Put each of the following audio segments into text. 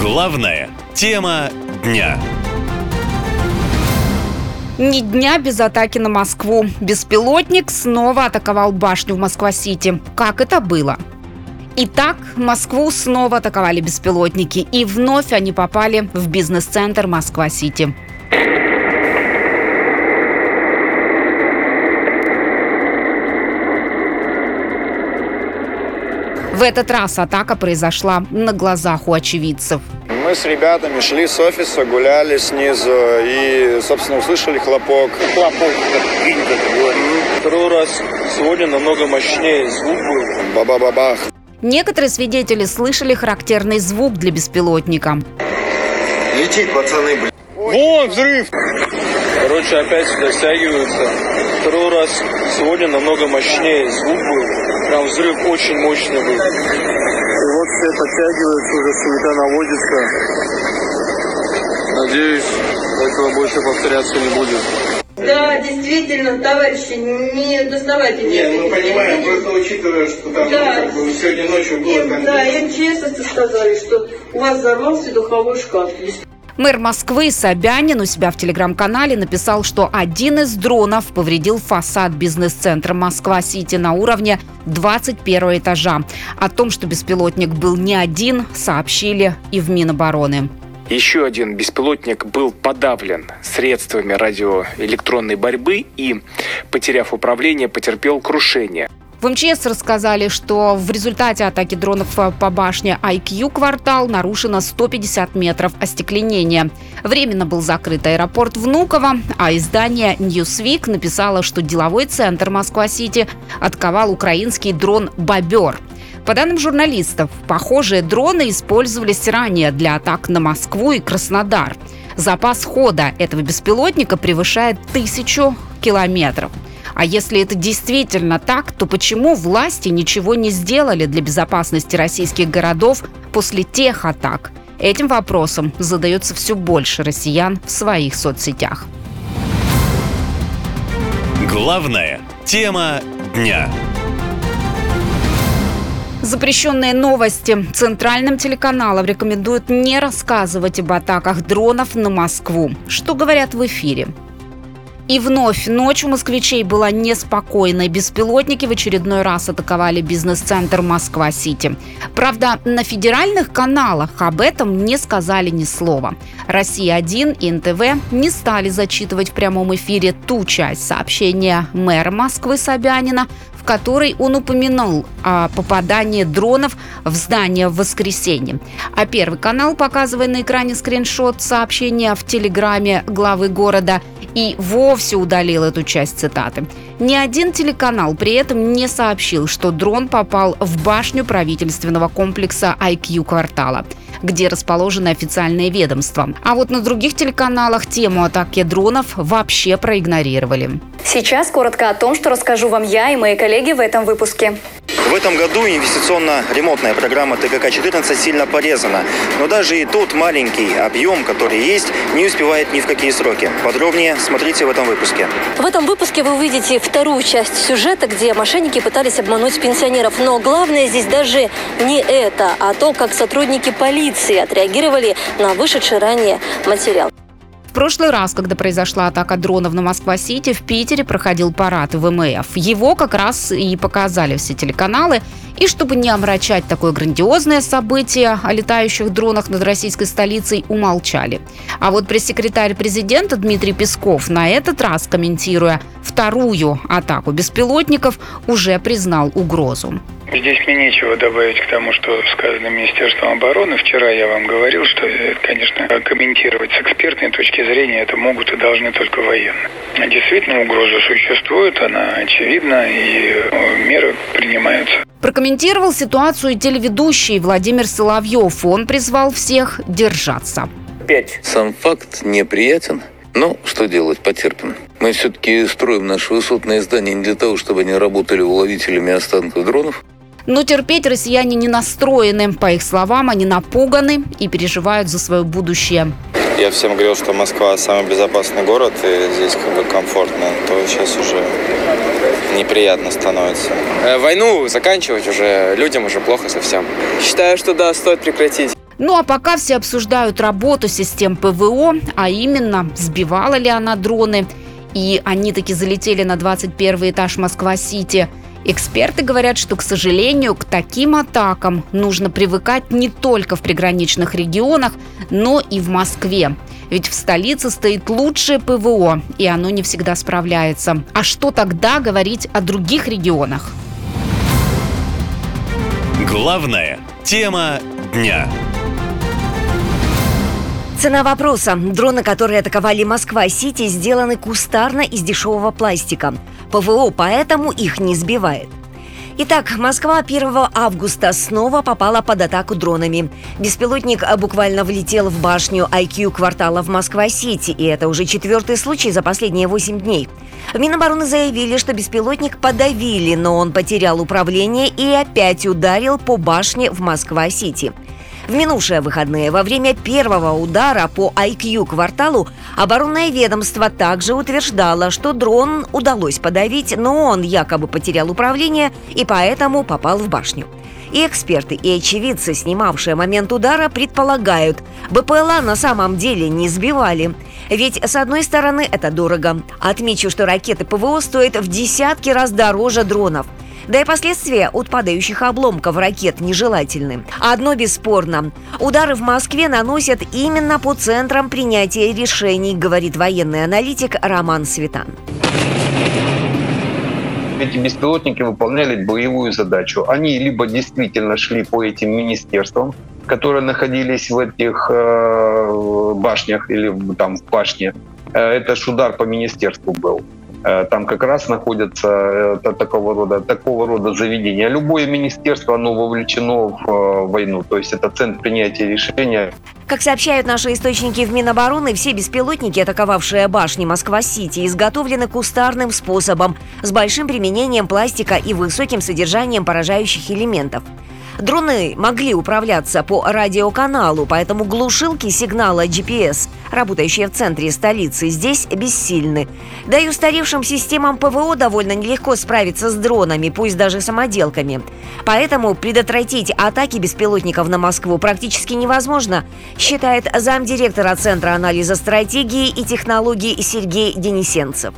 Главная тема дня. Ни дня без атаки на Москву. Беспилотник снова атаковал башню в Москва-Сити. Как это было? Итак, Москву снова атаковали беспилотники, и вновь они попали в бизнес-центр Москва-Сити. В этот раз атака произошла на глазах у очевидцев. Мы с ребятами шли с офиса, гуляли снизу и, собственно, услышали хлопок. Хлопок, как принято говорить. Второй раз сегодня намного мощнее звук был. Ба-ба-бабах. Некоторые свидетели слышали характерный звук для беспилотника. Летит, пацаны, блин. Вон взрыв! Короче, опять сюда стягиваются. Второй раз сегодня намного мощнее звук был. Прям взрыв очень мощный был. И вот все подтягиваются, уже суета наводится. Надеюсь, этого больше повторяться не будет. Да, действительно, товарищи, не доставайте Не, меня. мы понимаем, просто учитывая, что там Да. ну, как бы, сегодня ночью было Им, там... да, честно сказали, что у вас взорвался духовой шкаф. Мэр Москвы Собянин у себя в телеграм-канале написал, что один из дронов повредил фасад бизнес-центра Москва-Сити на уровне 21 этажа. О том, что беспилотник был не один, сообщили и в Минобороны. Еще один беспилотник был подавлен средствами радиоэлектронной борьбы и, потеряв управление, потерпел крушение. В МЧС рассказали, что в результате атаки дронов по башне IQ квартал нарушено 150 метров остекленения. Временно был закрыт аэропорт Внуково, а издание Newsweek написало, что деловой центр Москва-Сити отковал украинский дрон «Бобер». По данным журналистов, похожие дроны использовались ранее для атак на Москву и Краснодар. Запас хода этого беспилотника превышает тысячу километров. А если это действительно так, то почему власти ничего не сделали для безопасности российских городов после тех атак? Этим вопросом задается все больше россиян в своих соцсетях. Главная тема дня. Запрещенные новости. Центральным телеканалам рекомендуют не рассказывать об атаках дронов на Москву. Что говорят в эфире? И вновь ночь у москвичей была неспокойной. Беспилотники в очередной раз атаковали бизнес-центр Москва-Сити. Правда, на федеральных каналах об этом не сказали ни слова. «Россия-1» и НТВ не стали зачитывать в прямом эфире ту часть сообщения мэра Москвы Собянина, которой он упомянул о попадании дронов в здание в воскресенье. А Первый канал, показывая на экране скриншот сообщения в телеграме главы города, и вовсе удалил эту часть цитаты. Ни один телеканал при этом не сообщил, что дрон попал в башню правительственного комплекса IQ квартала где расположено официальное ведомство. А вот на других телеканалах тему атаки дронов вообще проигнорировали. Сейчас коротко о том, что расскажу вам я и мои коллеги в этом выпуске. В этом году инвестиционно-ремонтная программа ТКК-14 сильно порезана. Но даже и тот маленький объем, который есть, не успевает ни в какие сроки. Подробнее смотрите в этом выпуске. В этом выпуске вы увидите вторую часть сюжета, где мошенники пытались обмануть пенсионеров. Но главное здесь даже не это, а то, как сотрудники полиции отреагировали на вышедший ранее материал. Прошлый раз, когда произошла атака дронов на Москва-Сити, в Питере проходил парад ВМФ. Его как раз и показали все телеканалы. И чтобы не омрачать такое грандиозное событие о летающих дронах над российской столицей, умолчали. А вот пресс-секретарь президента Дмитрий Песков на этот раз, комментируя вторую атаку беспилотников, уже признал угрозу. Здесь мне нечего добавить к тому, что сказано Министерством обороны. Вчера я вам говорил, что, э, конечно, комментировать с экспертной точки зрения это могут и должны только военные. Действительно, угроза существует, она очевидна, и э, меры принимаются. Прокомментировал ситуацию телеведущий Владимир Соловьев. Он призвал всех держаться. Пять. Сам факт неприятен. Но что делать, потерпим. Мы все-таки строим наши высотные здания не для того, чтобы они работали уловителями останков дронов. Но терпеть россияне не настроены. По их словам, они напуганы и переживают за свое будущее. Я всем говорил, что Москва самый безопасный город, и здесь как бы комфортно. То сейчас уже неприятно становится. Войну заканчивать уже людям уже плохо совсем. Считаю, что да, стоит прекратить. Ну а пока все обсуждают работу систем ПВО, а именно, сбивала ли она дроны, и они таки залетели на 21 этаж Москва-Сити. Эксперты говорят, что, к сожалению, к таким атакам нужно привыкать не только в приграничных регионах, но и в Москве. Ведь в столице стоит лучшее ПВО, и оно не всегда справляется. А что тогда говорить о других регионах? Главная тема дня. Цена вопроса. Дроны, которые атаковали Москва-Сити, сделаны кустарно из дешевого пластика. ПВО поэтому их не сбивает. Итак, Москва 1 августа снова попала под атаку дронами. Беспилотник буквально влетел в башню IQ квартала в Москва-Сити, и это уже четвертый случай за последние 8 дней. В Минобороны заявили, что беспилотник подавили, но он потерял управление и опять ударил по башне в Москва-Сити. В минувшие выходные во время первого удара по IQ-кварталу оборонное ведомство также утверждало, что дрон удалось подавить, но он якобы потерял управление и поэтому попал в башню. И эксперты, и очевидцы, снимавшие момент удара, предполагают, БПЛА на самом деле не сбивали. Ведь, с одной стороны, это дорого. Отмечу, что ракеты ПВО стоят в десятки раз дороже дронов – да и последствия от падающих обломков ракет нежелательны. Одно бесспорно. Удары в Москве наносят именно по центрам принятия решений, говорит военный аналитик Роман Светан. Эти беспилотники выполняли боевую задачу. Они либо действительно шли по этим министерствам, которые находились в этих э, башнях или там в башне. Э, это ж удар по министерству был. Э, там как раз находятся э, такого рода, такого рода заведения. Любое министерство, оно вовлечено в э, войну, то есть это центр принятия решения. Как сообщают наши источники в Минобороны, все беспилотники, атаковавшие башни Москва-Сити, изготовлены кустарным способом, с большим применением пластика и высоким содержанием поражающих элементов. Дроны могли управляться по радиоканалу, поэтому глушилки сигнала GPS, работающие в центре столицы, здесь бессильны. Да и устаревшим системам ПВО довольно нелегко справиться с дронами, пусть даже самоделками. Поэтому предотвратить атаки беспилотников на Москву практически невозможно, считает замдиректора Центра анализа стратегии и технологий Сергей Денисенцев.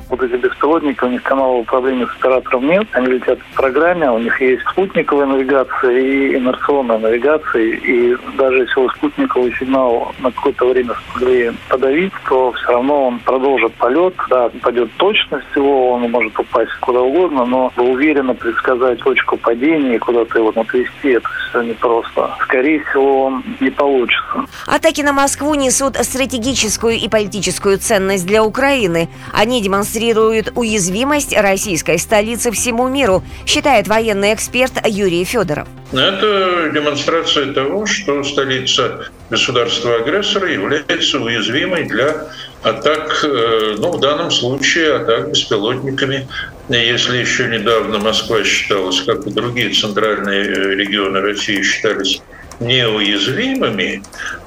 Беспилотники, у них канала управления с оператором нет, они летят в программе, у них есть спутниковая навигация и инерционной навигации, и даже если вы спутниковый сигнал на какое-то время смогли подавить, то все равно он продолжит полет. Да, пойдет точность его, он может упасть куда угодно, но уверенно предсказать точку падения и куда-то его отвести, это все непросто. Скорее всего, не получится. Атаки на Москву несут стратегическую и политическую ценность для Украины. Они демонстрируют уязвимость российской столицы всему миру, считает военный эксперт Юрий Федоров. Это демонстрация того, что столица государства-агрессора является уязвимой для атак, э, ну, в данном случае атак беспилотниками. Если еще недавно Москва считалась, как и другие центральные э, регионы России считались неуязвимыми,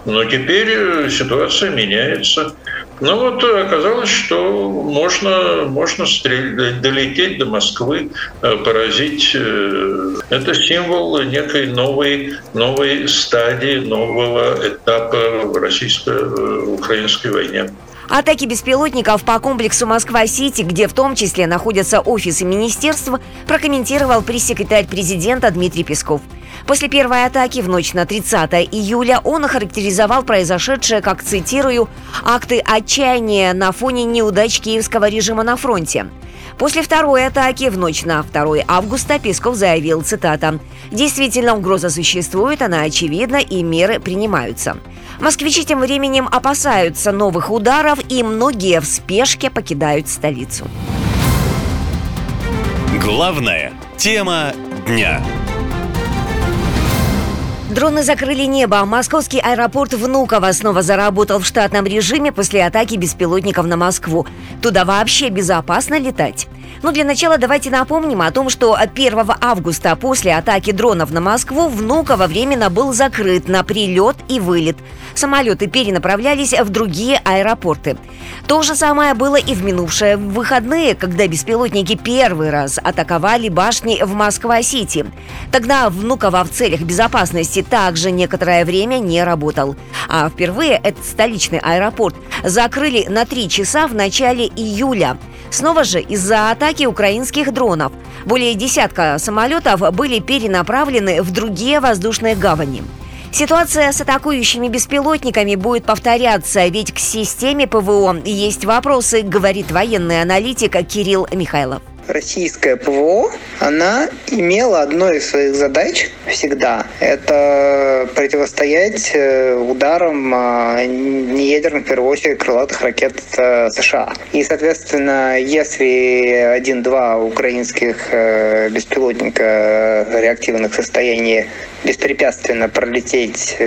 но теперь э, ситуация меняется. Ну вот оказалось, что можно, можно стрелять, долететь до Москвы, э, поразить. Э, это символ некой новой, новой стадии, нового этапа в российско-украинской войне. Атаки беспилотников по комплексу Москва-Сити, где в том числе находятся офисы министерства, прокомментировал пресс-секретарь президента Дмитрий Песков. После первой атаки в ночь на 30 июля он охарактеризовал произошедшее как, цитирую, «акты отчаяния на фоне неудач киевского режима на фронте». После второй атаки в ночь на 2 августа Песков заявил, цитата, «Действительно, угроза существует, она очевидна и меры принимаются». Москвичи тем временем опасаются новых ударов и многие в спешке покидают столицу. Главная тема дня. Дроны закрыли небо. Московский аэропорт Внуково снова заработал в штатном режиме после атаки беспилотников на Москву. Туда вообще безопасно летать. Но для начала давайте напомним о том, что 1 августа после атаки дронов на Москву Внуково временно был закрыт на прилет и вылет. Самолеты перенаправлялись в другие аэропорты. То же самое было и в минувшие выходные, когда беспилотники первый раз атаковали башни в Москва-Сити. Тогда Внуково в целях безопасности также некоторое время не работал. А впервые этот столичный аэропорт закрыли на три часа в начале июля. Снова же из-за атаки украинских дронов. Более десятка самолетов были перенаправлены в другие воздушные гавани. Ситуация с атакующими беспилотниками будет повторяться, ведь к системе ПВО есть вопросы, говорит военный аналитик Кирилл Михайлов российская ПВО, она имела одной из своих задач всегда – это противостоять э, ударам а, неядерных, в первую очередь, крылатых ракет э, США. И, соответственно, если один-два украинских э, беспилотника реактивных состояний беспрепятственно пролететь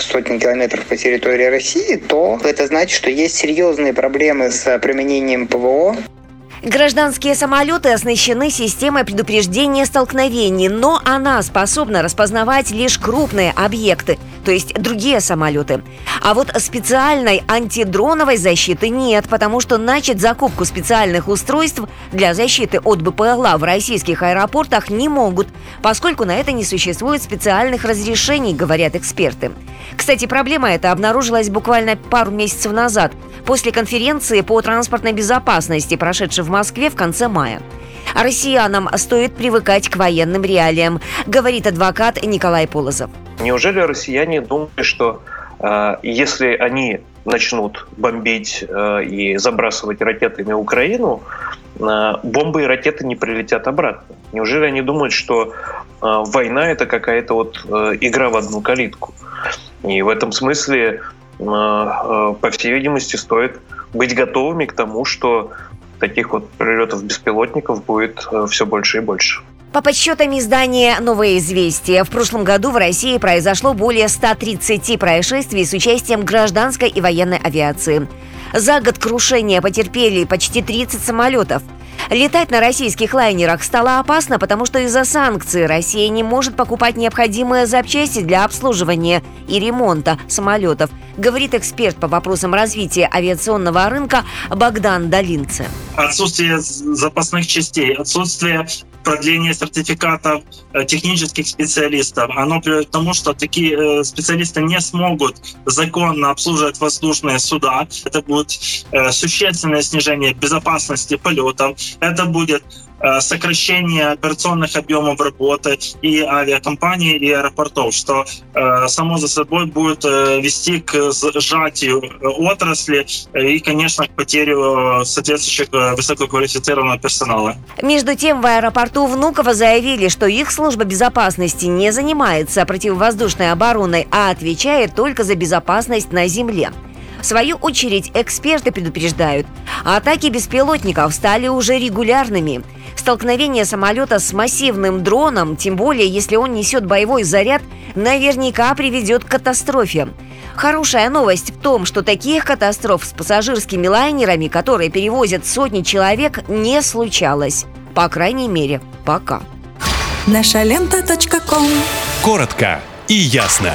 сотни километров по территории России, то это значит, что есть серьезные проблемы с применением ПВО Гражданские самолеты оснащены системой предупреждения столкновений, но она способна распознавать лишь крупные объекты, то есть другие самолеты. А вот специальной антидроновой защиты нет, потому что начать закупку специальных устройств для защиты от БПЛА в российских аэропортах не могут, поскольку на это не существует специальных разрешений, говорят эксперты. Кстати, проблема эта обнаружилась буквально пару месяцев назад, после конференции по транспортной безопасности, прошедшей в Москве в конце мая. Россиянам стоит привыкать к военным реалиям, говорит адвокат Николай Полозов. Неужели россияне думают, что э, если они начнут бомбить э, и забрасывать ракетами Украину, э, бомбы и ракеты не прилетят обратно? Неужели они думают, что э, война это какая-то вот э, игра в одну калитку? И в этом смысле, по всей видимости, стоит быть готовыми к тому, что таких вот прилетов беспилотников будет э, все больше и больше. По подсчетам издания «Новое известие», в прошлом году в России произошло более 130 происшествий с участием гражданской и военной авиации. За год крушения потерпели почти 30 самолетов – Летать на российских лайнерах стало опасно, потому что из-за санкций Россия не может покупать необходимые запчасти для обслуживания и ремонта самолетов, говорит эксперт по вопросам развития авиационного рынка Богдан Долинце. Отсутствие запасных частей, отсутствие продление сертификатов э, технических специалистов, оно приведет к тому, что такие э, специалисты не смогут законно обслуживать воздушные суда. Это будет э, существенное снижение безопасности полетов. Это будет Э, сокращение операционных объемов работы и авиакомпаний, и аэропортов, что э, само за собой будет э, вести к сжатию отрасли и, конечно, к потере соответствующих высококвалифицированного персонала. Между тем, в аэропорту Внуково заявили, что их служба безопасности не занимается противовоздушной обороной, а отвечает только за безопасность на земле. В свою очередь, эксперты предупреждают, атаки беспилотников стали уже регулярными. Столкновение самолета с массивным дроном, тем более если он несет боевой заряд, наверняка приведет к катастрофе. Хорошая новость в том, что таких катастроф с пассажирскими лайнерами, которые перевозят сотни человек, не случалось. По крайней мере, пока. Наша лента. Коротко и ясно.